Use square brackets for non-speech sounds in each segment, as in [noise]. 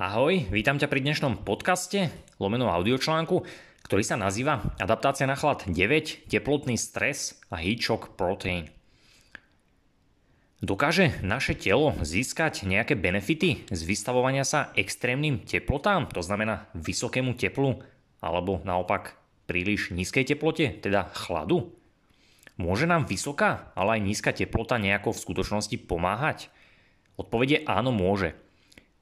Ahoj, vítam ťa pri dnešnom podcaste, lomenom audiočlánku, ktorý sa nazýva Adaptácia na chlad 9, teplotný stres a heat shock protein. Dokáže naše telo získať nejaké benefity z vystavovania sa extrémnym teplotám, to znamená vysokému teplu, alebo naopak príliš nízkej teplote, teda chladu? Môže nám vysoká, ale aj nízka teplota nejako v skutočnosti pomáhať? Odpovede áno môže.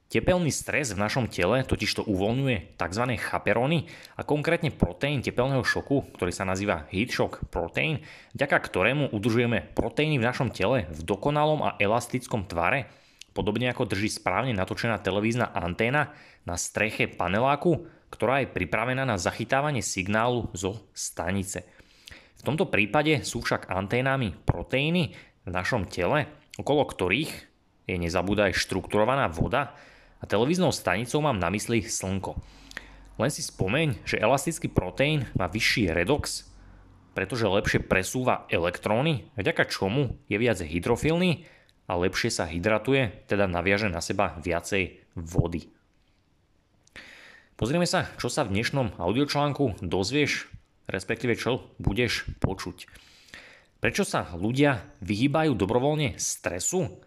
Tepelný stres v našom tele totiž to uvoľňuje tzv. chaperóny a konkrétne proteín tepelného šoku, ktorý sa nazýva heat shock protein, vďaka ktorému udržujeme proteíny v našom tele v dokonalom a elastickom tvare, podobne ako drží správne natočená televízna anténa na streche paneláku, ktorá je pripravená na zachytávanie signálu zo stanice. V tomto prípade sú však anténami proteíny v našom tele, okolo ktorých je nezabúdaj štrukturovaná voda, a televíznou stanicou mám na mysli slnko. Len si spomeň, že elastický proteín má vyšší redox, pretože lepšie presúva elektróny, vďaka čomu je viac hydrofilný a lepšie sa hydratuje, teda naviaže na seba viacej vody. Pozrieme sa, čo sa v dnešnom audiočlánku dozvieš, respektíve čo budeš počuť. Prečo sa ľudia vyhýbajú dobrovoľne stresu?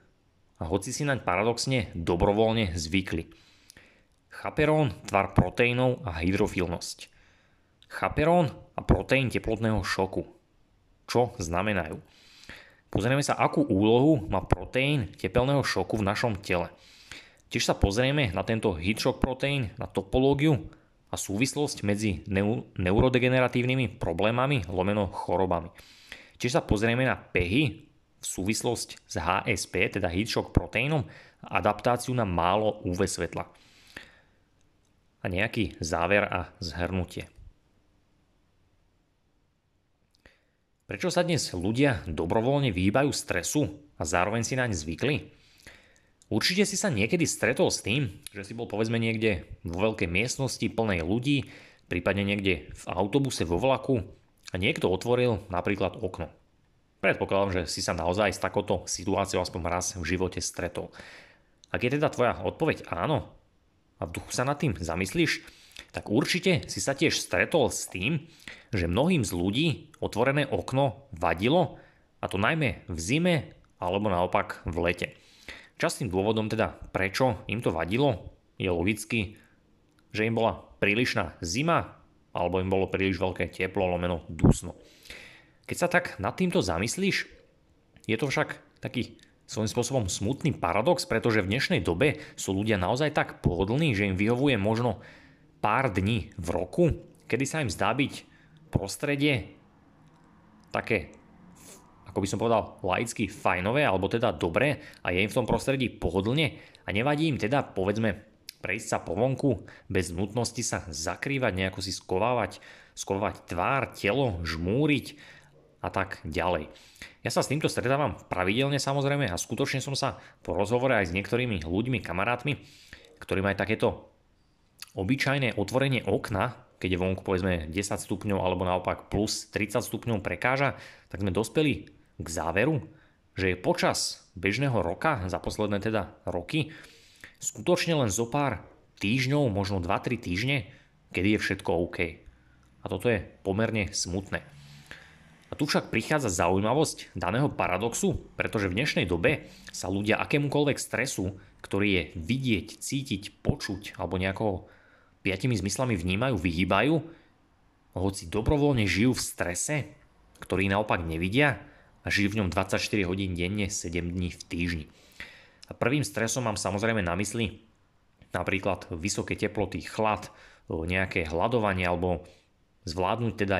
A hoci si naň paradoxne dobrovoľne zvykli. Chaperón, tvar proteínov a hydrofilnosť. Chaperón a proteín teplotného šoku. Čo znamenajú? Pozrieme sa, akú úlohu má proteín tepelného šoku v našom tele. Tiež sa pozrieme na tento shock proteín, na topológiu a súvislosť medzi neu- neurodegeneratívnymi problémami lomeno chorobami. Tiež sa pozrieme na pehy súvislosť s HSP, teda heat shock proteínom, adaptáciu na málo UV svetla. A nejaký záver a zhrnutie. Prečo sa dnes ľudia dobrovoľne vyhýbajú stresu a zároveň si naň zvykli? Určite si sa niekedy stretol s tým, že si bol povedzme niekde vo veľkej miestnosti plnej ľudí, prípadne niekde v autobuse vo vlaku a niekto otvoril napríklad okno. Predpokladám, že si sa naozaj s takouto situáciou aspoň raz v živote stretol. Ak je teda tvoja odpoveď áno a v duchu sa nad tým zamyslíš, tak určite si sa tiež stretol s tým, že mnohým z ľudí otvorené okno vadilo, a to najmä v zime alebo naopak v lete. Častým dôvodom teda, prečo im to vadilo, je logicky, že im bola prílišná zima alebo im bolo príliš veľké teplo lomeno dusno. Keď sa tak nad týmto zamyslíš, je to však taký svojím spôsobom smutný paradox, pretože v dnešnej dobe sú ľudia naozaj tak pohodlní, že im vyhovuje možno pár dní v roku, kedy sa im zdá byť prostredie také, ako by som povedal, laicky fajnové, alebo teda dobré a je im v tom prostredí pohodlne a nevadí im teda, povedzme, prejsť sa po vonku bez nutnosti sa zakrývať, nejako si skovávať, skovávať tvár, telo, žmúriť a tak ďalej. Ja sa s týmto stretávam pravidelne samozrejme a skutočne som sa po rozhovore aj s niektorými ľuďmi, kamarátmi, ktorí majú takéto obyčajné otvorenie okna, keď je vonku povedzme 10 stupňov alebo naopak plus 30 stupňov prekáža, tak sme dospeli k záveru, že je počas bežného roka, za posledné teda roky, skutočne len zo pár týždňov, možno 2-3 týždne, kedy je všetko OK. A toto je pomerne smutné. A tu však prichádza zaujímavosť daného paradoxu, pretože v dnešnej dobe sa ľudia akémukoľvek stresu, ktorý je vidieť, cítiť, počuť alebo nejako piatimi zmyslami vnímajú, vyhýbajú, hoci dobrovoľne žijú v strese, ktorý naopak nevidia a žijú v ňom 24 hodín denne, 7 dní v týždni. A prvým stresom mám samozrejme na mysli napríklad vysoké teploty, chlad, nejaké hľadovanie alebo zvládnuť teda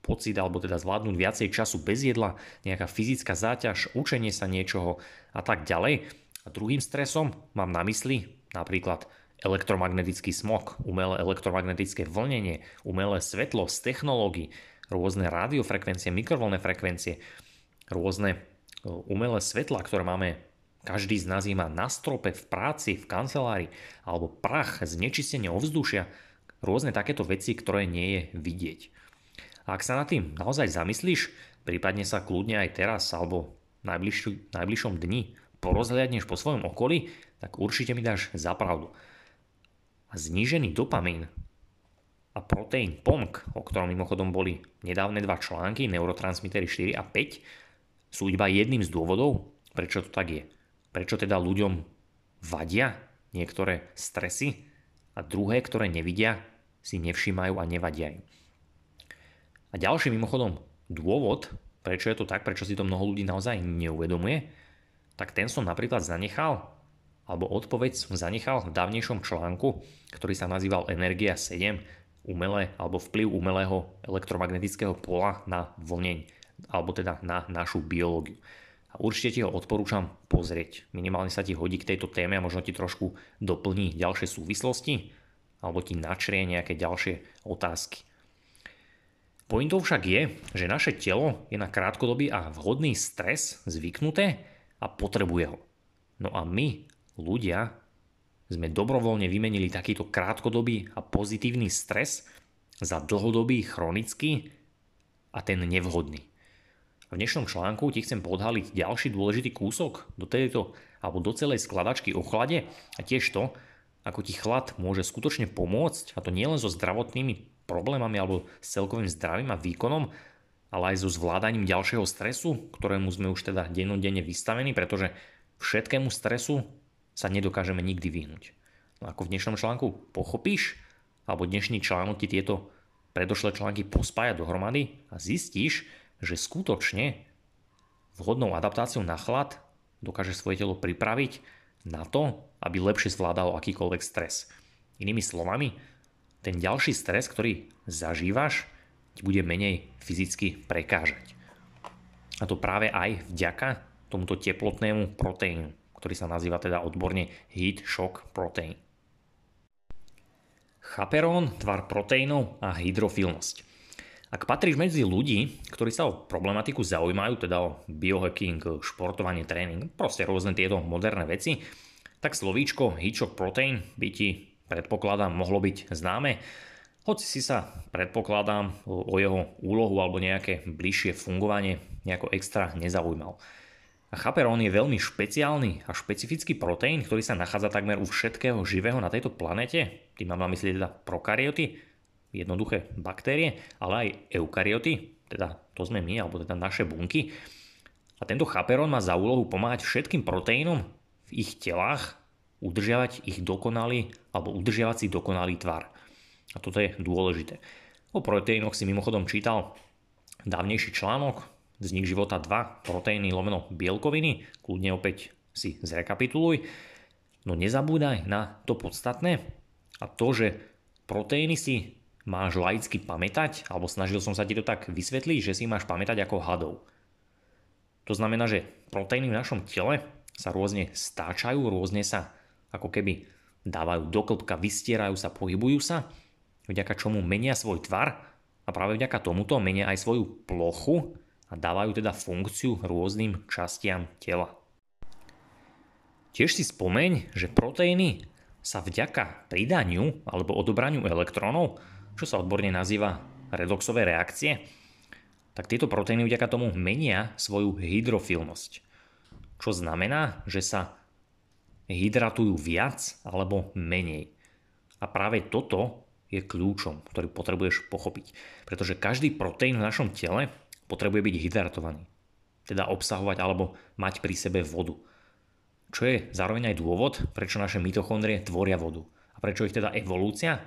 pocit alebo teda zvládnuť viacej času bez jedla, nejaká fyzická záťaž, učenie sa niečoho a tak ďalej. A druhým stresom mám na mysli napríklad elektromagnetický smog, umelé elektromagnetické vlnenie, umelé svetlo z technológií, rôzne radiofrekvencie, mikrovlné frekvencie, rôzne e, umelé svetla, ktoré máme každý z nás má na strope, v práci, v kancelárii, alebo prach, znečistenie ovzdušia, rôzne takéto veci, ktoré nie je vidieť. Ak sa nad tým naozaj zamyslíš, prípadne sa kľudne aj teraz alebo v najbližšom dni porozhľadneš po svojom okolí, tak určite mi dáš zapravdu. A znížený dopamín a proteín POMK, o ktorom mimochodom boli nedávne dva články, neurotransmitery 4 a 5, sú iba jedným z dôvodov, prečo to tak je. Prečo teda ľuďom vadia niektoré stresy a druhé, ktoré nevidia, si nevšímajú a nevadia im. A ďalší mimochodom dôvod, prečo je to tak, prečo si to mnoho ľudí naozaj neuvedomuje, tak ten som napríklad zanechal, alebo odpoveď som zanechal v dávnejšom článku, ktorý sa nazýval Energia 7, umelé alebo vplyv umelého elektromagnetického pola na vlneň, alebo teda na našu biológiu. A určite ti ho odporúčam pozrieť. Minimálne sa ti hodí k tejto téme a možno ti trošku doplní ďalšie súvislosti alebo ti načrie nejaké ďalšie otázky. Pointou však je, že naše telo je na krátkodobý a vhodný stres zvyknuté a potrebuje ho. No a my, ľudia, sme dobrovoľne vymenili takýto krátkodobý a pozitívny stres za dlhodobý chronický a ten nevhodný. V dnešnom článku ti chcem podhaliť ďalší dôležitý kúsok do tejto alebo do celej skladačky o chlade a tiež to, ako ti chlad môže skutočne pomôcť, a to nielen so zdravotnými problémami alebo s celkovým zdravím a výkonom, ale aj so zvládaním ďalšieho stresu, ktorému sme už teda dennodenne vystavení, pretože všetkému stresu sa nedokážeme nikdy vyhnúť. No ako v dnešnom článku pochopíš, alebo dnešný článok ti tieto predošlé články pospája dohromady a zistíš, že skutočne vhodnou adaptáciou na chlad dokáže svoje telo pripraviť na to, aby lepšie zvládalo akýkoľvek stres. Inými slovami, ten ďalší stres, ktorý zažívaš, ti bude menej fyzicky prekážať. A to práve aj vďaka tomuto teplotnému proteínu, ktorý sa nazýva teda odborne heat shock protein. Chaperón, tvar proteínov a hydrofilnosť. Ak patríš medzi ľudí, ktorí sa o problematiku zaujímajú, teda o biohacking, športovanie, tréning, proste rôzne tieto moderné veci, tak slovíčko heat protein by ti predpokladám, mohlo byť známe. Hoci si sa predpokladám o jeho úlohu alebo nejaké bližšie fungovanie nejako extra nezaujímal. Chaperón je veľmi špeciálny a špecifický proteín, ktorý sa nachádza takmer u všetkého živého na tejto planete. Tým mám na mysli teda prokaryoty, jednoduché baktérie, ale aj eukaryoty, teda to sme my, alebo teda naše bunky. A tento chaperón má za úlohu pomáhať všetkým proteínom v ich telách udržiavať ich dokonalý alebo udržiavať si dokonalý tvar. A toto je dôležité. O proteínoch si mimochodom čítal dávnejší článok Vznik života 2, proteíny lomeno bielkoviny, kľudne opäť si zrekapituluj. No nezabúdaj na to podstatné a to, že proteíny si máš laicky pamätať, alebo snažil som sa ti to tak vysvetliť, že si máš pamätať ako hadov. To znamená, že proteíny v našom tele sa rôzne stáčajú, rôzne sa ako keby dávajú do klbka, vystierajú sa, pohybujú sa, vďaka čomu menia svoj tvar a práve vďaka tomuto menia aj svoju plochu a dávajú teda funkciu rôznym častiam tela. Tiež si spomeň, že proteíny sa vďaka pridaniu alebo odobraniu elektrónov, čo sa odborne nazýva redoxové reakcie, tak tieto proteíny vďaka tomu menia svoju hydrofilnosť. Čo znamená, že sa hydratujú viac alebo menej. A práve toto je kľúčom, ktorý potrebuješ pochopiť. Pretože každý proteín v našom tele potrebuje byť hydratovaný. Teda obsahovať alebo mať pri sebe vodu. Čo je zároveň aj dôvod, prečo naše mitochondrie tvoria vodu. A prečo ich teda evolúcia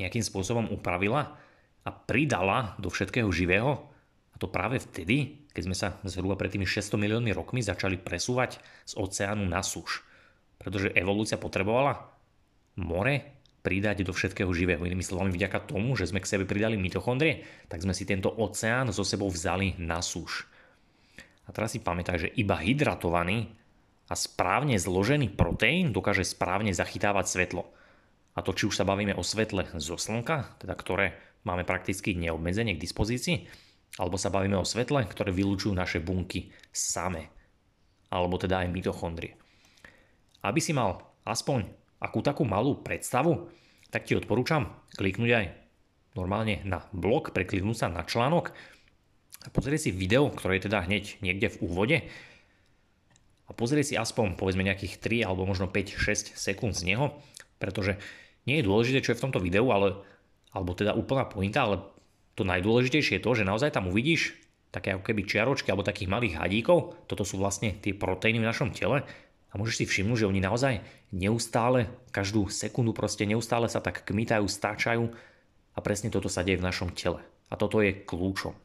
nejakým spôsobom upravila a pridala do všetkého živého. A to práve vtedy, keď sme sa zhruba pred tými 600 miliónmi rokmi začali presúvať z oceánu na súž pretože evolúcia potrebovala more pridať do všetkého živého. Inými slovami, vďaka tomu, že sme k sebe pridali mitochondrie, tak sme si tento oceán so sebou vzali na súž. A teraz si pamätaj, že iba hydratovaný a správne zložený proteín dokáže správne zachytávať svetlo. A to či už sa bavíme o svetle zo slnka, teda ktoré máme prakticky neobmedzenie k dispozícii, alebo sa bavíme o svetle, ktoré vylúčujú naše bunky same, alebo teda aj mitochondrie. Aby si mal aspoň akú takú malú predstavu, tak ti odporúčam kliknúť aj normálne na blog, prekliknúť sa na článok a pozrieť si video, ktoré je teda hneď niekde v úvode a pozrieť si aspoň povedzme nejakých 3 alebo možno 5-6 sekúnd z neho, pretože nie je dôležité, čo je v tomto videu, ale, alebo teda úplná pointa, ale to najdôležitejšie je to, že naozaj tam uvidíš také ako keby čiaročky alebo takých malých hadíkov. Toto sú vlastne tie proteíny v našom tele. A môžeš si všimnúť, že oni naozaj neustále, každú sekundu proste neustále sa tak kmitajú, stáčajú a presne toto sa deje v našom tele. A toto je kľúčom.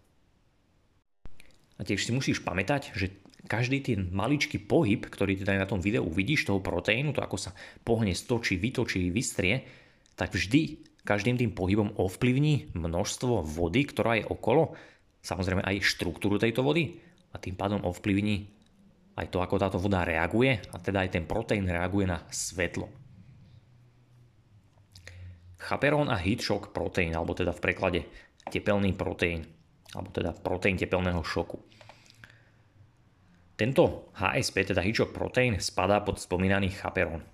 A tiež si musíš pamätať, že každý ten maličký pohyb, ktorý teda na tom videu uvidíš, toho proteínu, to ako sa pohne, stočí, vytočí, vystrie, tak vždy každým tým pohybom ovplyvní množstvo vody, ktorá je okolo samozrejme aj štruktúru tejto vody a tým pádom ovplyvní aj to, ako táto voda reaguje a teda aj ten proteín reaguje na svetlo. Chaperón a heat shock proteín, alebo teda v preklade tepelný proteín, alebo teda proteín tepelného šoku. Tento HSP, teda heat shock proteín, spadá pod spomínaný chaperón.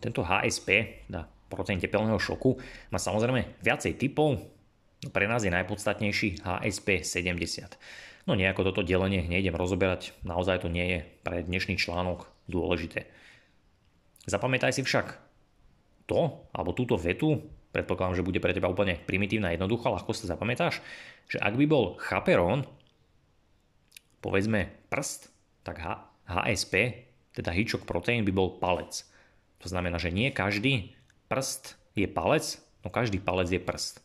Tento HSP, teda proteín tepelného šoku, má samozrejme viacej typov, No pre nás je najpodstatnejší HSP 70. No nejako toto delenie nejdem rozoberať, naozaj to nie je pre dnešný článok dôležité. Zapamätaj si však to, alebo túto vetu, predpokladám, že bude pre teba úplne primitívna, jednoduchá, ľahko sa zapamätáš, že ak by bol chaperón, povedzme prst, tak HSP, teda Hitchcock proteín by bol palec. To znamená, že nie každý prst je palec, no každý palec je prst.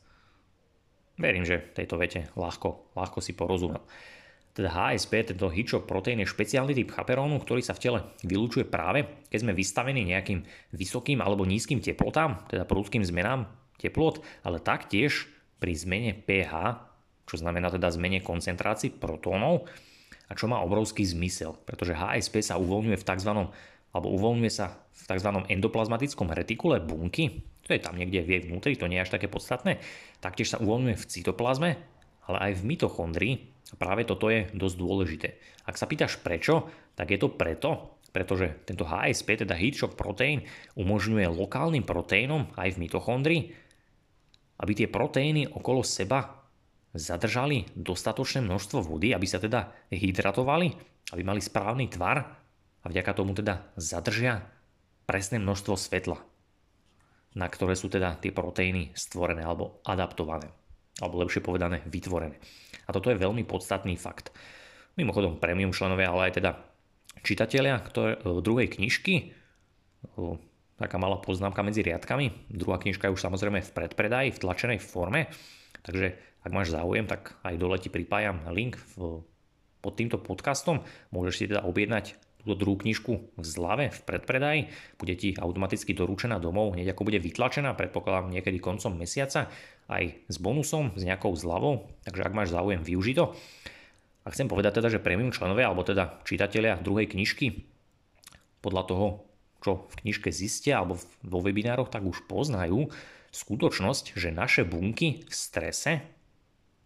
Verím, že tejto vete ľahko, ľahko si porozumel. Teda HSP, tento Hitchcock proteín je špeciálny typ chaperónu, ktorý sa v tele vylúčuje práve, keď sme vystavení nejakým vysokým alebo nízkym teplotám, teda prúdským zmenám teplot, ale taktiež pri zmene pH, čo znamená teda zmene koncentrácií protónov, a čo má obrovský zmysel, pretože HSP sa uvoľňuje v tzv. alebo uvoľňuje sa v tzv. endoplazmatickom retikule bunky, to je tam niekde vie vnútri, to nie je až také podstatné, taktiež sa uvoľňuje v cytoplazme, ale aj v mitochondrii a práve toto je dosť dôležité. Ak sa pýtaš prečo, tak je to preto, pretože tento HSP, teda heat shock proteín, umožňuje lokálnym proteínom aj v mitochondrii, aby tie proteíny okolo seba zadržali dostatočné množstvo vody, aby sa teda hydratovali, aby mali správny tvar a vďaka tomu teda zadržia presné množstvo svetla na ktoré sú teda tie proteíny stvorené alebo adaptované, alebo lepšie povedané vytvorené. A toto je veľmi podstatný fakt. Mimochodom premium členovia, ale aj teda čitatelia ktoré, e, druhej knižky, e, taká malá poznámka medzi riadkami, druhá knižka je už samozrejme v predpredaji, v tlačenej forme, takže ak máš záujem, tak aj dole ti pripájam link v, pod týmto podcastom, môžeš si teda objednať túto druhú knižku v zlave, v predpredaji, bude ti automaticky doručená domov, hneď ako bude vytlačená, predpokladám niekedy koncom mesiaca, aj s bonusom, s nejakou zľavou, takže ak máš záujem, využi to. A chcem povedať teda, že premium členovia, alebo teda čitatelia druhej knižky, podľa toho, čo v knižke zistia alebo vo webinároch, tak už poznajú skutočnosť, že naše bunky v strese,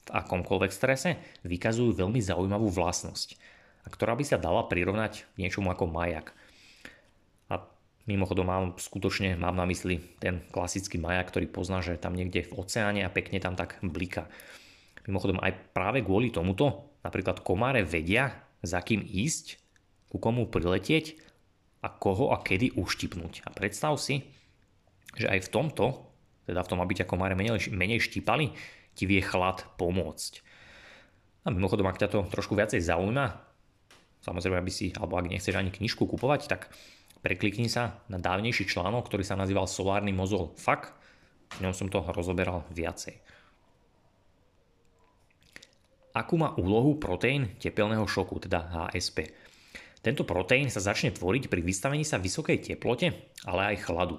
v akomkoľvek strese, vykazujú veľmi zaujímavú vlastnosť a ktorá by sa dala prirovnať niečomu ako majak. A mimochodom mám skutočne mám na mysli ten klasický majak, ktorý pozná, že tam niekde v oceáne a pekne tam tak blika. Mimochodom aj práve kvôli tomuto napríklad komáre vedia, za kým ísť, ku komu priletieť a koho a kedy uštipnúť. A predstav si, že aj v tomto, teda v tom, aby ťa komáre menej, menej štipali, ti vie chlad pomôcť. A mimochodom, ak ťa to trošku viacej zaujíma, Samozrejme, aby si, alebo ak nechceš ani knižku kupovať, tak preklikni sa na dávnejší článok, ktorý sa nazýval Solárny mozol FAK. V ňom som to rozoberal viacej. Akú má úlohu proteín tepelného šoku, teda HSP? Tento proteín sa začne tvoriť pri vystavení sa vysokej teplote, ale aj chladu.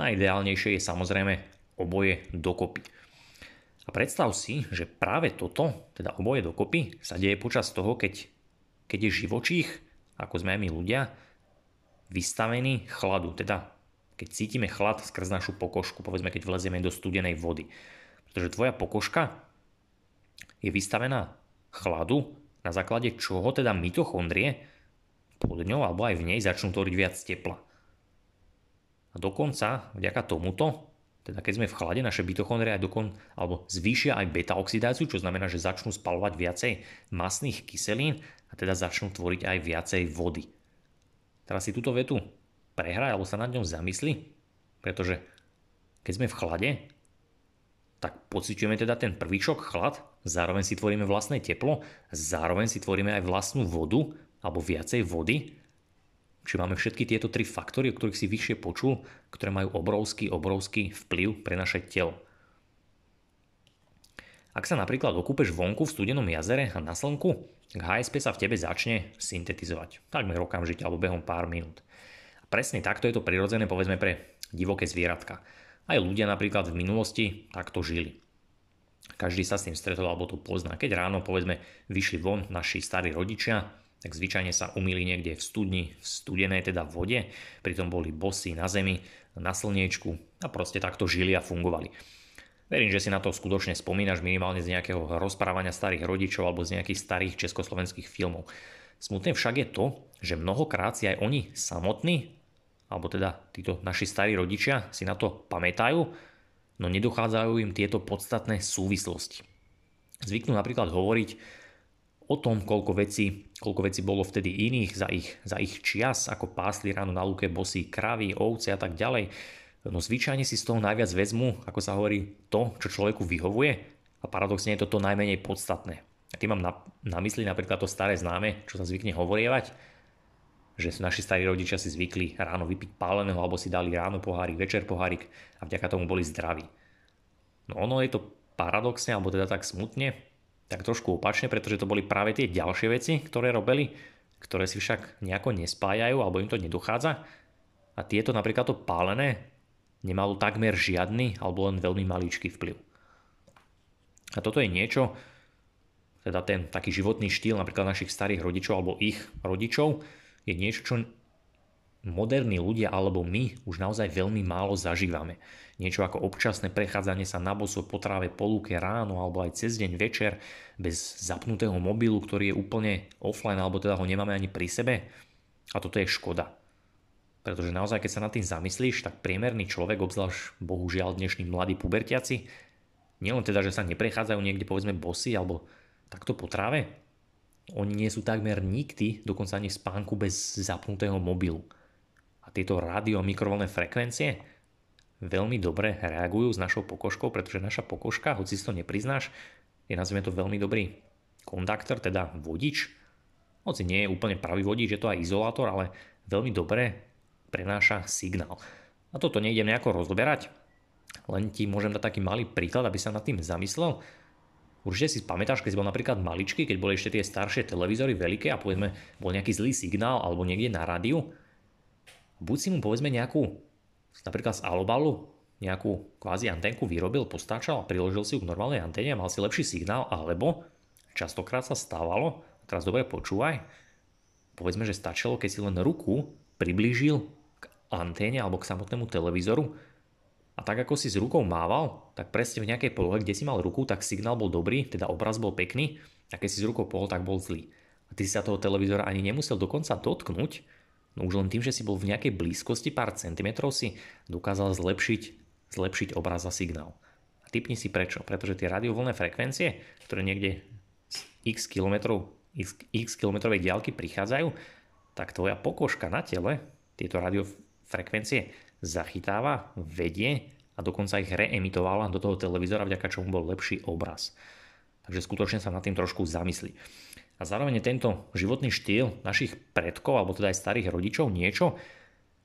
Najideálnejšie je samozrejme oboje dokopy. A predstav si, že práve toto, teda oboje dokopy, sa deje počas toho, keď keď je živočích, ako sme my ľudia, vystavený chladu, teda keď cítime chlad skrz našu pokožku, povedzme keď vlezieme do studenej vody. Pretože tvoja pokožka je vystavená chladu, na základe čoho teda mitochondrie pod ňou alebo aj v nej začnú tvoriť viac tepla. A dokonca vďaka tomuto, teda keď sme v chlade, naše mitochondrie aj dokon, alebo zvýšia aj beta-oxidáciu, čo znamená, že začnú spalovať viacej masných kyselín a teda začnú tvoriť aj viacej vody. Teraz si túto vetu prehraj alebo sa nad ňou zamysli, pretože keď sme v chlade, tak pociťujeme teda ten prvý šok, chlad, zároveň si tvoríme vlastné teplo, zároveň si tvoríme aj vlastnú vodu, alebo viacej vody. Či máme všetky tieto tri faktory, o ktorých si vyššie počul, ktoré majú obrovský, obrovský vplyv pre naše telo. Ak sa napríklad okúpeš vonku v studenom jazere a na slnku, HSP sa v tebe začne syntetizovať, takmer okamžite alebo behom pár minút. A presne takto je to prirodzené povedzme pre divoké zvieratka. Aj ľudia napríklad v minulosti takto žili. Každý sa s tým stretol alebo to pozná. Keď ráno povedzme vyšli von naši starí rodičia, tak zvyčajne sa umýli niekde v studni, v studenej teda vode, pritom boli bosy na zemi, na slniečku a proste takto žili a fungovali. Verím, že si na to skutočne spomínaš minimálne z nejakého rozprávania starých rodičov alebo z nejakých starých československých filmov. Smutné však je to, že mnohokrát si aj oni samotní alebo teda títo naši starí rodičia si na to pamätajú, no nedochádzajú im tieto podstatné súvislosti. Zvyknú napríklad hovoriť o tom, koľko vecí, koľko vecí bolo vtedy iných za ich, za ich čias, ako pásli ráno na lúke bosí kravy, ovce a tak ďalej. No zvyčajne si z toho najviac vezmu, ako sa hovorí, to, čo človeku vyhovuje a paradoxne je to to najmenej podstatné. A tým mám na, na mysli napríklad to staré známe, čo sa zvykne hovorievať, že naši starí rodičia si zvykli ráno vypiť páleného alebo si dali ráno pohárik, večer pohárik a vďaka tomu boli zdraví. No ono je to paradoxne, alebo teda tak smutne, tak trošku opačne, pretože to boli práve tie ďalšie veci, ktoré robili, ktoré si však nejako nespájajú alebo im to nedochádza. A tieto napríklad to pálené nemalo takmer žiadny alebo len veľmi maličký vplyv. A toto je niečo, teda ten taký životný štýl napríklad našich starých rodičov alebo ich rodičov, je niečo, čo moderní ľudia alebo my už naozaj veľmi málo zažívame. Niečo ako občasné prechádzanie sa na boso po tráve po lúke ráno alebo aj cez deň večer bez zapnutého mobilu, ktorý je úplne offline alebo teda ho nemáme ani pri sebe. A toto je škoda. Pretože naozaj, keď sa nad tým zamyslíš, tak priemerný človek, obzvlášť bohužiaľ dnešní mladí pubertiaci, nielen teda, že sa neprechádzajú niekde povedzme bosy alebo takto po tráve, oni nie sú takmer nikdy, dokonca ani v spánku bez zapnutého mobilu. A tieto rádio a mikrovlné frekvencie veľmi dobre reagujú s našou pokožkou, pretože naša pokožka, hoci si to nepriznáš, je nazvime to veľmi dobrý konduktor, teda vodič. Hoci nie je úplne pravý vodič, je to aj izolátor, ale veľmi dobre prenáša signál. A toto nejdem nejako rozberať, len ti môžem dať taký malý príklad, aby sa nad tým zamyslel. Určite si pamätáš, keď si bol napríklad maličký, keď boli ešte tie staršie televízory veľké a povedzme bol nejaký zlý signál alebo niekde na rádiu. Buď si mu povedzme nejakú, napríklad z alobalu, nejakú kvázi anténku vyrobil, postáčal a priložil si ju k normálnej anténe a mal si lepší signál, alebo častokrát sa stávalo, teraz dobre počúvaj, povedzme, že stačilo, keď si len ruku priblížil k anténe alebo k samotnému televízoru a tak ako si s rukou mával, tak presne v nejakej polohe, kde si mal ruku, tak signál bol dobrý, teda obraz bol pekný a keď si s rukou pohol, tak bol zlý. A ty si sa toho televízora ani nemusel dokonca dotknúť, no už len tým, že si bol v nejakej blízkosti pár centimetrov si dokázal zlepšiť, zlepšiť obraz a signál. A typni si prečo. Pretože tie radiovolné frekvencie, ktoré niekde z x kilometrov, x, x kilometrovej diálky prichádzajú, tak tvoja pokožka na tele, tieto radiofrekvencie zachytáva, vedie a dokonca ich reemitovala do toho televízora, vďaka čomu bol lepší obraz. Takže skutočne sa nad tým trošku zamyslí. A zároveň tento životný štýl našich predkov, alebo teda aj starých rodičov, niečo,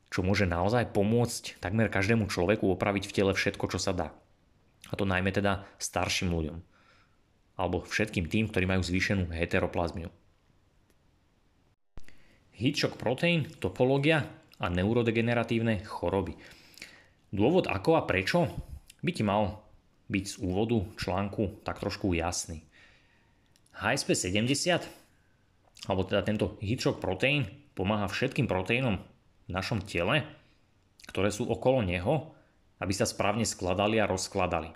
čo môže naozaj pomôcť takmer každému človeku opraviť v tele všetko, čo sa dá. A to najmä teda starším ľuďom. Alebo všetkým tým, ktorí majú zvýšenú heteroplazmiu. Heat protein, topológia a neurodegeneratívne choroby. Dôvod ako a prečo by ti mal byť z úvodu článku tak trošku jasný. HSP 70, alebo teda tento heatshock proteín, pomáha všetkým proteínom v našom tele, ktoré sú okolo neho, aby sa správne skladali a rozkladali.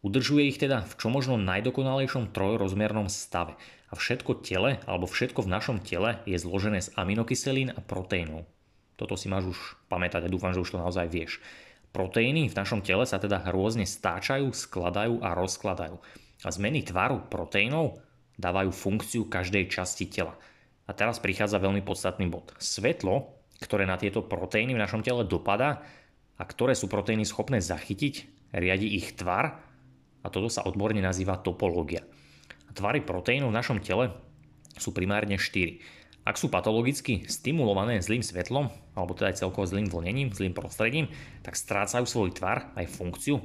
Udržuje ich teda v čo možno najdokonalejšom trojrozmernom stave. A všetko tele, alebo všetko v našom tele je zložené z aminokyselín a proteínov. Toto si máš už pamätať a dúfam, že už to naozaj vieš. Proteíny v našom tele sa teda rôzne stáčajú, skladajú a rozkladajú. A zmeny tvaru proteínov dávajú funkciu každej časti tela. A teraz prichádza veľmi podstatný bod. Svetlo, ktoré na tieto proteíny v našom tele dopadá, a ktoré sú proteíny schopné zachytiť, riadi ich tvar a toto sa odborne nazýva topológia. Tvary proteínov v našom tele sú primárne 4. Ak sú patologicky stimulované zlým svetlom, alebo teda aj celkovo zlým vlnením, zlým prostredím, tak strácajú svoj tvar, aj funkciu.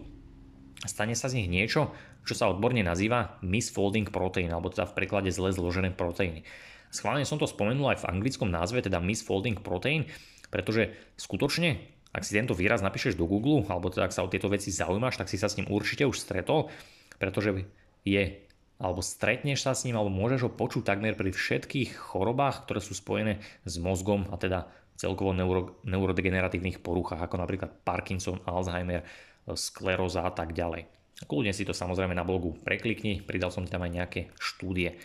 Stane sa z nich niečo, čo sa odborne nazýva misfolding protein, alebo teda v preklade zle zložené proteíny. Schválne som to spomenul aj v anglickom názve, teda misfolding protein, pretože skutočne ak si tento výraz napíšeš do Google, alebo teda ak sa o tieto veci zaujímaš, tak si sa s ním určite už stretol, pretože je alebo stretneš sa s ním, alebo môžeš ho počuť takmer pri všetkých chorobách, ktoré sú spojené s mozgom a teda celkovo neuro, neurodegeneratívnych poruchách, ako napríklad Parkinson, Alzheimer, skleróza a tak ďalej. Kľudne si to samozrejme na blogu preklikni, pridal som tam aj nejaké štúdie.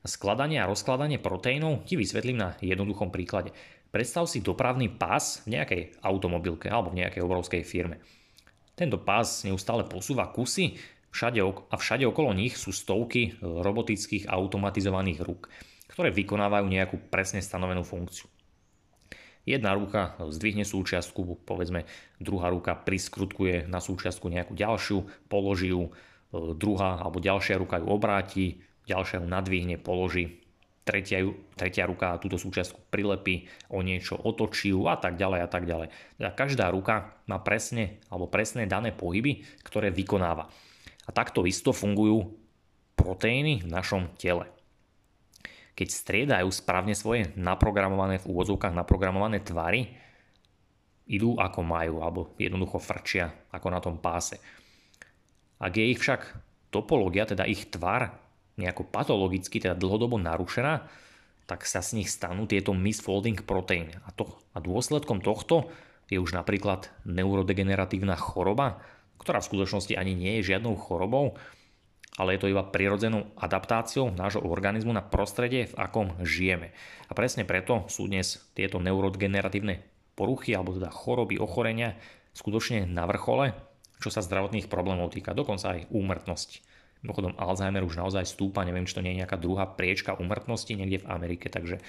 Skladanie a rozkladanie proteínov ti vysvetlím na jednoduchom príklade. Predstav si dopravný pás v nejakej automobilke alebo v nejakej obrovskej firme. Tento pás neustále posúva kusy všade, a všade okolo nich sú stovky robotických automatizovaných rúk, ktoré vykonávajú nejakú presne stanovenú funkciu. Jedna ruka zdvihne súčiastku, povedzme druhá ruka priskrutkuje na súčiastku nejakú ďalšiu, položí ju, druhá alebo ďalšia ruka ju obráti, ďalšia ju nadvihne, položí, tretia, tretia ruka túto súčiastku prilepí, o niečo otočí ju a tak ďalej a tak ďalej. Teda každá ruka má presne alebo presné dané pohyby, ktoré vykonáva. A takto isto fungujú proteíny v našom tele. Keď striedajú správne svoje naprogramované v úvodzovkách naprogramované tvary, idú ako majú, alebo jednoducho frčia ako na tom páse. Ak je ich však topológia, teda ich tvar, nejako patologicky, teda dlhodobo narušená, tak sa z nich stanú tieto misfolding proteíny. A, to, a dôsledkom tohto je už napríklad neurodegeneratívna choroba, ktorá v skutočnosti ani nie je žiadnou chorobou, ale je to iba prirodzenou adaptáciou nášho organizmu na prostredie, v akom žijeme. A presne preto sú dnes tieto neurodegeneratívne poruchy alebo teda choroby, ochorenia skutočne na vrchole, čo sa zdravotných problémov týka, dokonca aj úmrtnosti. Mimochodom Alzheimer už naozaj stúpa, neviem, či to nie je nejaká druhá priečka umrtnosti niekde v Amerike, takže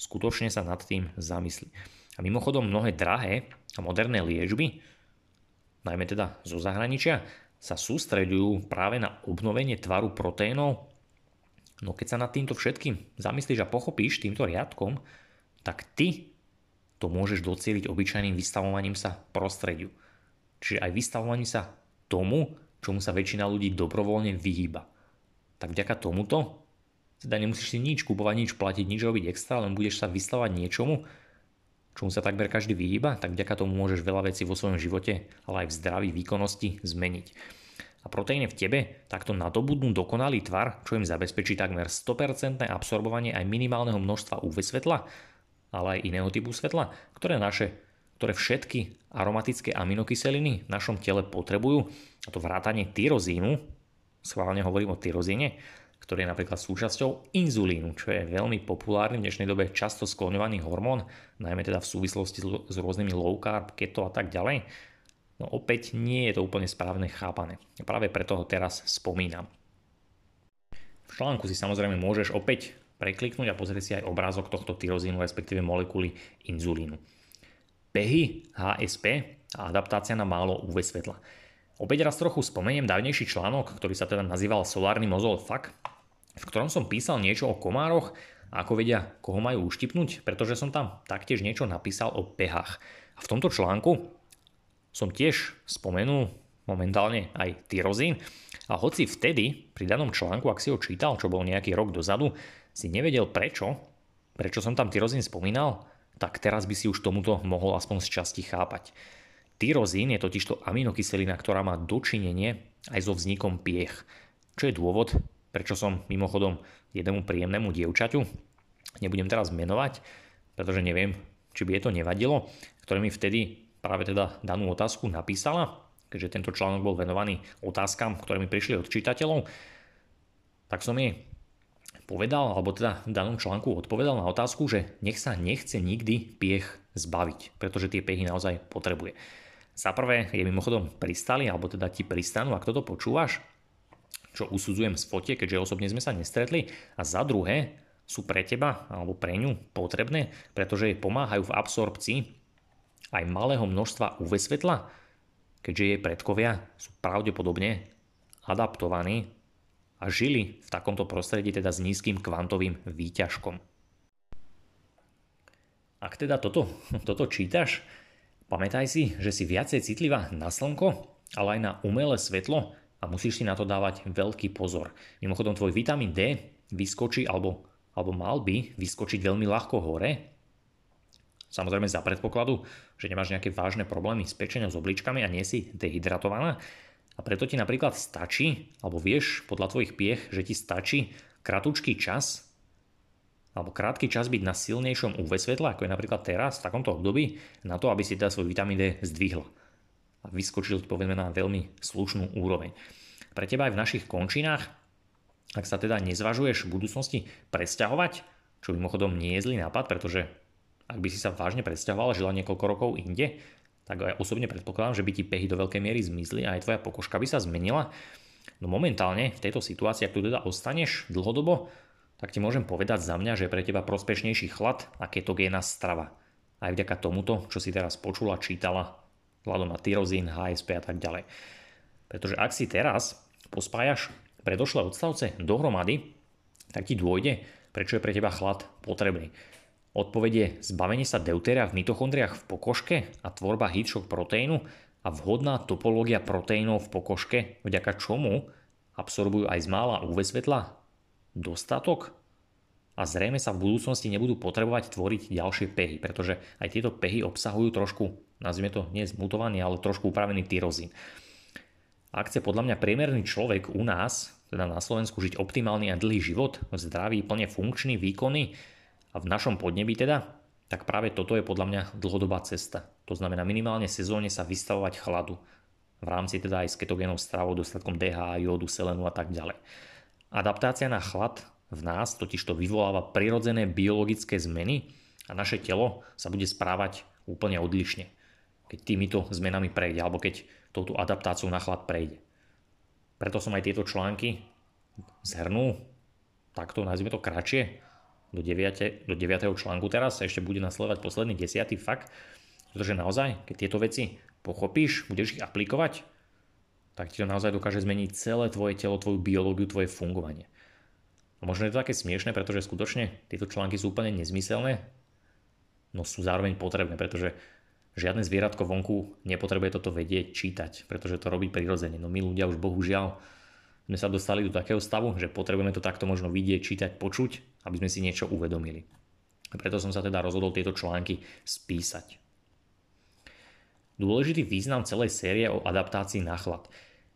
skutočne sa nad tým zamyslí. A mimochodom mnohé drahé a moderné liečby, najmä teda zo zahraničia, sa sústreďujú práve na obnovenie tvaru proteínov. No keď sa nad týmto všetkým zamyslíš a pochopíš týmto riadkom, tak ty to môžeš docieliť obyčajným vystavovaním sa prostrediu. Čiže aj vystavovaním sa tomu, čomu sa väčšina ľudí dobrovoľne vyhýba. Tak vďaka tomuto teda nemusíš si nič kupovať, nič platiť, nič robiť extra, len budeš sa vystavať niečomu, čomu sa takmer každý vyhýba, tak vďaka tomu môžeš veľa vecí vo svojom živote, ale aj v zdraví, výkonnosti zmeniť. A proteíny v tebe takto nadobudnú dokonalý tvar, čo im zabezpečí takmer 100% absorbovanie aj minimálneho množstva UV svetla, ale aj iného typu svetla, ktoré naše ktoré všetky aromatické aminokyseliny v našom tele potrebujú, a to vrátanie tyrozínu, schválne hovorím o tyrozíne, ktorý je napríklad súčasťou inzulínu, čo je veľmi populárny v dnešnej dobe často skloňovaný hormón, najmä teda v súvislosti s rôznymi low carb, keto a tak ďalej. No opäť nie je to úplne správne chápané. Práve preto ho teraz spomínam. V článku si samozrejme môžeš opäť prekliknúť a pozrieť si aj obrázok tohto tyrozínu, respektíve molekuly inzulínu behy HSP a adaptácia na málo UV svetla. Opäť raz trochu spomeniem dávnejší článok, ktorý sa teda nazýval Solárny mozol Fak, v ktorom som písal niečo o komároch ako vedia, koho majú uštipnúť, pretože som tam taktiež niečo napísal o behách. A v tomto článku som tiež spomenul momentálne aj tyrozín a hoci vtedy pri danom článku, ak si ho čítal, čo bol nejaký rok dozadu, si nevedel prečo, prečo som tam tyrozín spomínal, tak teraz by si už tomuto mohol aspoň z časti chápať. Tyrozín je totižto aminokyselina, ktorá má dočinenie aj so vznikom piech. Čo je dôvod, prečo som mimochodom jednému príjemnému dievčaťu, nebudem teraz menovať, pretože neviem, či by je to nevadilo, ktoré mi vtedy práve teda danú otázku napísala, keďže tento článok bol venovaný otázkam, ktoré mi prišli od čitateľov, tak som jej povedal, alebo teda v danom článku odpovedal na otázku, že nech sa nechce nikdy piech zbaviť, pretože tie piechy naozaj potrebuje. Za prvé je mimochodom pristali, alebo teda ti pristanú, ak toto počúvaš, čo usudzujem z fote, keďže osobne sme sa nestretli. A za druhé sú pre teba alebo pre ňu potrebné, pretože jej pomáhajú v absorpcii aj malého množstva UV svetla, keďže jej predkovia sú pravdepodobne adaptovaní a žili v takomto prostredí teda s nízkym kvantovým výťažkom. Ak teda toto, [laughs] toto čítaš, pamätaj si, že si viacej citlivá na slnko, ale aj na umelé svetlo a musíš si na to dávať veľký pozor. Mimochodom, tvoj vitamín D vyskočí alebo, alebo mal by vyskočiť veľmi ľahko hore, Samozrejme za predpokladu, že nemáš nejaké vážne problémy s pečením s obličkami a nie si dehydratovaná. A preto ti napríklad stačí, alebo vieš podľa tvojich piech, že ti stačí kratučký čas alebo krátky čas byť na silnejšom UV svetle, ako je napríklad teraz, v takomto období, na to, aby si teda svoj vitamín D zdvihla. A vyskočil povedzme na veľmi slušnú úroveň. Pre teba aj v našich končinách, ak sa teda nezvažuješ v budúcnosti presťahovať, čo mimochodom nie je zlý nápad, pretože ak by si sa vážne predstavoval a žila niekoľko rokov inde, tak ja osobne predpokladám, že by ti pehy do veľkej miery zmizli a aj tvoja pokožka by sa zmenila. No momentálne v tejto situácii, ak tu teda ostaneš dlhodobo, tak ti môžem povedať za mňa, že je pre teba prospešnejší chlad a ketogénna strava. Aj vďaka tomuto, čo si teraz počula, čítala, vzhľadom na tyrozín, HSP a tak ďalej. Pretože ak si teraz pospájaš predošlé odstavce dohromady, tak ti dôjde, prečo je pre teba chlad potrebný. Odpovedie zbavenie sa deutéria v mitochondriách v pokožke a tvorba heatshock proteínu a vhodná topológia proteínov v pokožke, vďaka čomu absorbujú aj z mála UV svetla dostatok a zrejme sa v budúcnosti nebudú potrebovať tvoriť ďalšie pehy, pretože aj tieto pehy obsahujú trošku, nazvime to nie zmutovaný, ale trošku upravený tyrozín. Ak chce podľa mňa priemerný človek u nás, teda na Slovensku, žiť optimálny a dlhý život, zdravý, plne funkčný, výkonný, a v našom podnebí teda, tak práve toto je podľa mňa dlhodobá cesta. To znamená minimálne sezóne sa vystavovať chladu. V rámci teda aj s ketogénou stravou, dostatkom DH, jódu, selenu a tak ďalej. Adaptácia na chlad v nás totiž to vyvoláva prirodzené biologické zmeny a naše telo sa bude správať úplne odlišne, keď týmito zmenami prejde, alebo keď touto adaptáciou na chlad prejde. Preto som aj tieto články zhrnul, takto nazvime to kratšie, do 9, do 9. článku teraz sa ešte bude nasledovať posledný 10. fakt, pretože naozaj, keď tieto veci pochopíš, budeš ich aplikovať, tak ti to naozaj dokáže zmeniť celé tvoje telo, tvoju biológiu, tvoje fungovanie. A možno je to také smiešne, pretože skutočne tieto články sú úplne nezmyselné, no sú zároveň potrebné, pretože žiadne zvieratko vonku nepotrebuje toto vedieť, čítať, pretože to robí prirodzene. No my ľudia už bohužiaľ sme sa dostali do takého stavu, že potrebujeme to takto možno vidieť, čítať, počuť, aby sme si niečo uvedomili. A preto som sa teda rozhodol tieto články spísať. Dôležitý význam celej série o adaptácii na chlad.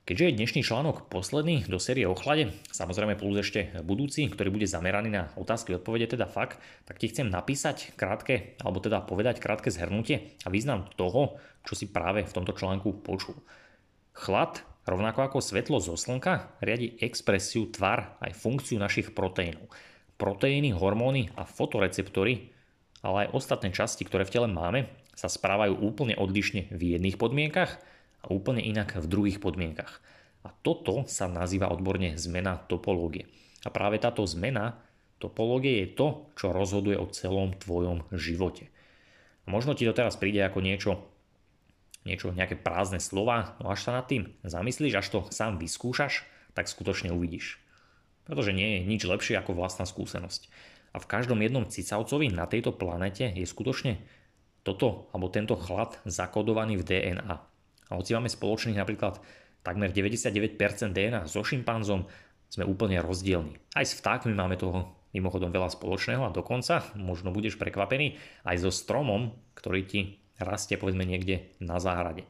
Keďže je dnešný článok posledný do série o chlade, samozrejme plus ešte budúci, ktorý bude zameraný na otázky odpovede, teda fakt, tak ti chcem napísať krátke, alebo teda povedať krátke zhrnutie a význam toho, čo si práve v tomto článku počul. Chlad Rovnako ako svetlo zo slnka riadi expresiu, tvar aj funkciu našich proteínov. Proteíny, hormóny a fotoreceptory, ale aj ostatné časti, ktoré v tele máme, sa správajú úplne odlišne v jedných podmienkach a úplne inak v druhých podmienkach. A toto sa nazýva odborne zmena topológie. A práve táto zmena topológie je to, čo rozhoduje o celom tvojom živote. A možno ti to teraz príde ako niečo niečo, nejaké prázdne slova, no až sa nad tým zamyslíš, až to sám vyskúšaš, tak skutočne uvidíš. Pretože nie je nič lepšie ako vlastná skúsenosť. A v každom jednom cicavcovi na tejto planete je skutočne toto, alebo tento chlad zakodovaný v DNA. A hoci máme spoločných napríklad takmer 99% DNA so šimpanzom, sme úplne rozdielni. Aj s vtákmi máme toho mimochodom veľa spoločného a dokonca, možno budeš prekvapený, aj so stromom, ktorý ti rastie povedzme niekde na záhrade.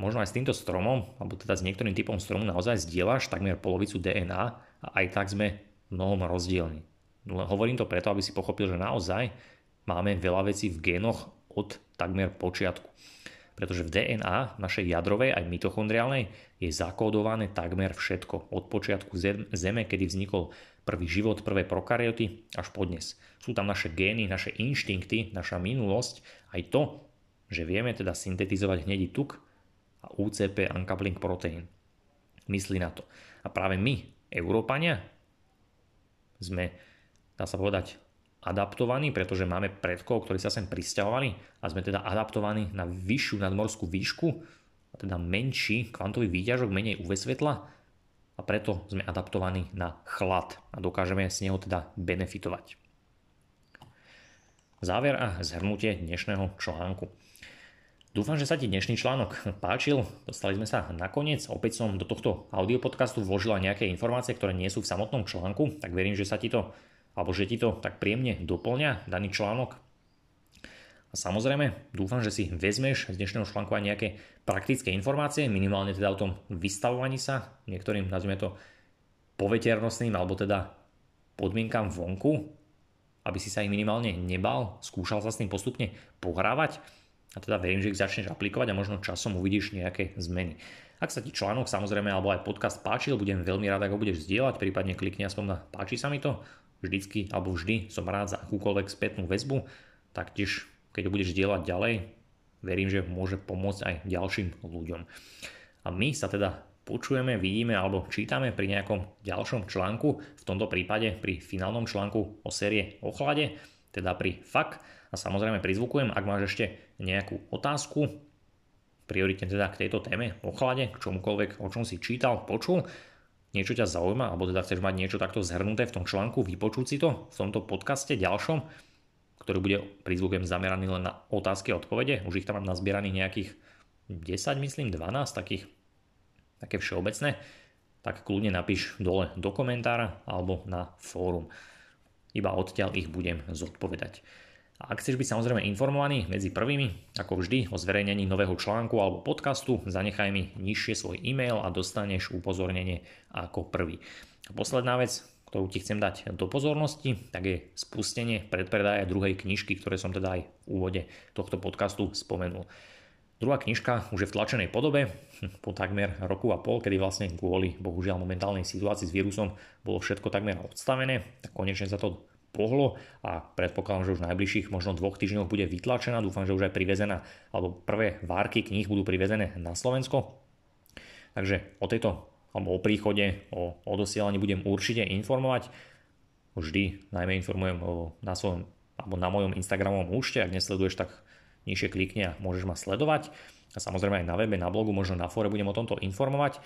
Možno aj s týmto stromom, alebo teda s niektorým typom stromu naozaj zdieľaš takmer polovicu DNA a aj tak sme mnohom rozdielni. Hovorím to preto, aby si pochopil, že naozaj máme veľa vecí v génoch od takmer počiatku. Pretože v DNA, našej jadrovej aj mitochondriálnej, je zakódované takmer všetko. Od počiatku Zeme, kedy vznikol prvý život, prvé prokaryoty až po dnes. Sú tam naše gény, naše inštinkty, naša minulosť, aj to, že vieme teda syntetizovať hnedý tuk a UCP uncoupling protein. Myslí na to. A práve my, Európania, sme, dá sa povedať, adaptovaní, pretože máme predkov, ktorí sa sem pristahovali a sme teda adaptovaní na vyššiu nadmorskú výšku, a teda menší kvantový výťažok, menej UV svetla a preto sme adaptovaní na chlad a dokážeme z neho teda benefitovať. Záver a zhrnutie dnešného článku. Dúfam, že sa ti dnešný článok páčil. Dostali sme sa nakoniec. Opäť som do tohto audiopodcastu vložila nejaké informácie, ktoré nie sú v samotnom článku, tak verím, že sa ti to, alebo že ti to tak príjemne doplňa daný článok. A samozrejme, dúfam, že si vezmeš z dnešného článku aj nejaké praktické informácie, minimálne teda o tom vystavovaní sa, niektorým nazvime to poveternostným alebo teda podmienkam vonku, aby si sa ich minimálne nebal, skúšal sa s tým postupne pohrávať a teda verím, že ich začneš aplikovať a možno časom uvidíš nejaké zmeny. Ak sa ti článok samozrejme alebo aj podcast páčil, budem veľmi rád, ak ho budeš zdieľať, prípadne klikni aspoň na páči sa mi to. Vždycky alebo vždy som rád za akúkoľvek spätnú väzbu, taktiež keď ho budeš zdieľať ďalej, verím, že môže pomôcť aj ďalším ľuďom. A my sa teda počujeme, vidíme alebo čítame pri nejakom ďalšom článku, v tomto prípade pri finálnom článku o série Ochlade, teda pri FAK a samozrejme prizvukujem, ak máš ešte nejakú otázku, prioritne teda k tejto téme, o chlade, k čomukoľvek, o čom si čítal, počul, niečo ťa zaujíma, alebo teda chceš mať niečo takto zhrnuté v tom článku, vypočuť si to v tomto podcaste ďalšom, ktorý bude prizvukujem zameraný len na otázky a odpovede. Už ich tam mám nazbieraných nejakých 10, myslím, 12 takých, také všeobecné, tak kľudne napíš dole do komentára alebo na fórum. Iba odtiaľ ich budem zodpovedať. A ak chceš byť samozrejme informovaný medzi prvými, ako vždy o zverejnení nového článku alebo podcastu, zanechaj mi nižšie svoj e-mail a dostaneš upozornenie ako prvý. A posledná vec, ktorú ti chcem dať do pozornosti, tak je spustenie predpredaja druhej knižky, ktoré som teda aj v úvode tohto podcastu spomenul. Druhá knižka už je v tlačenej podobe, po takmer roku a pol, kedy vlastne kvôli bohužiaľ momentálnej situácii s vírusom bolo všetko takmer odstavené, tak konečne sa to pohlo a predpokladám, že už v najbližších možno dvoch týždňoch bude vytlačená. Dúfam, že už aj privezená, alebo prvé várky kníh budú privezené na Slovensko. Takže o tejto, alebo o príchode, o odosielaní budem určite informovať. Vždy najmä informujem na svojom, alebo na mojom Instagramovom účte. Ak nesleduješ, tak nižšie klikni a môžeš ma sledovať. A samozrejme aj na webe, na blogu, možno na fóre budem o tomto informovať.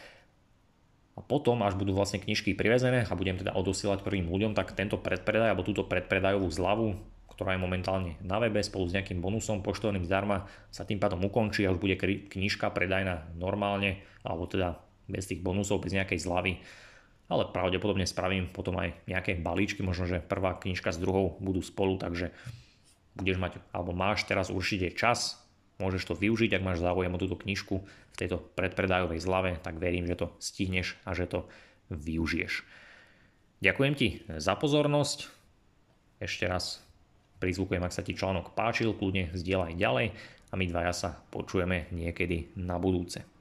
A potom, až budú vlastne knižky privezené a budem teda odosielať prvým ľuďom, tak tento predpredaj alebo túto predpredajovú zľavu, ktorá je momentálne na webe spolu s nejakým bonusom poštovným zdarma, sa tým pádom ukončí a už bude knižka predajná normálne, alebo teda bez tých bonusov, bez nejakej zľavy. Ale pravdepodobne spravím potom aj nejaké balíčky, možno, že prvá knižka s druhou budú spolu, takže budeš mať, alebo máš teraz určite čas Môžeš to využiť, ak máš záujem o túto knižku v tejto predpredajovej zlave, tak verím, že to stihneš a že to využiješ. Ďakujem ti za pozornosť. Ešte raz prizvukujem, ak sa ti článok páčil, kľudne zdieľaj ďalej a my dvaja sa počujeme niekedy na budúce.